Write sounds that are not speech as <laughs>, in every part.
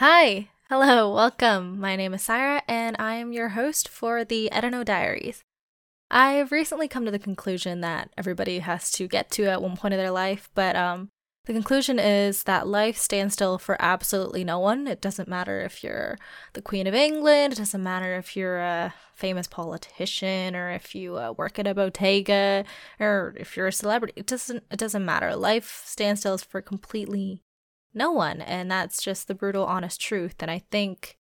Hi, hello, welcome. My name is Sarah, and I am your host for the I Diaries. I've recently come to the conclusion that everybody has to get to at one point of their life, but um, the conclusion is that life stands still for absolutely no one. It doesn't matter if you're the Queen of England, it doesn't matter if you're a famous politician or if you uh, work at a bottega or if you're a celebrity. It doesn't it doesn't matter. Life stands still for completely no one, and that's just the brutal honest truth. And I think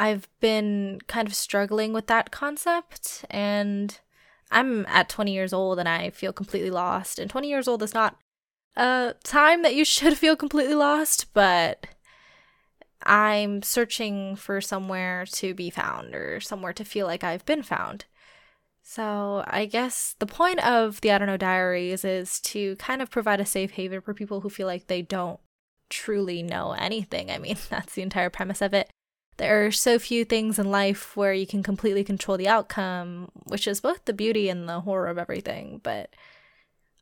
I've been kind of struggling with that concept and I'm at 20 years old and I feel completely lost. And 20 years old is not a time that you <laughs> should feel completely lost, but I'm searching for somewhere to be found or somewhere to feel like I've been found. So, I guess the point of the I Don't Know Diaries is to kind of provide a safe haven for people who feel like they don't truly know anything. I mean, <laughs> that's the entire premise of it. There are so few things in life where you can completely control the outcome, which is both the beauty and the horror of everything. But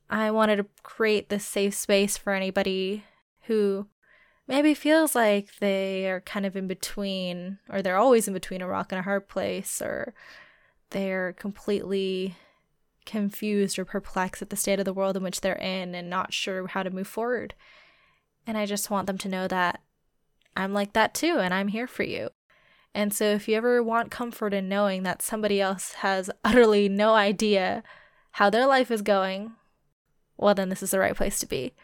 I wanted to create this safe space for anybody who maybe feels like they are kind of in between, or they're always in between a rock and a hard place, or they're completely confused or perplexed at the state of the world in which they're in and not sure how to move forward. And I just want them to know that I'm like that too, and I'm here for you. And so, if you ever want comfort in knowing that somebody else has <laughs> utterly no idea how their life is going, well, then this is the right place to be.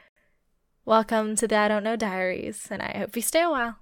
Welcome to the I Don't Know Diaries, and I hope you stay a while.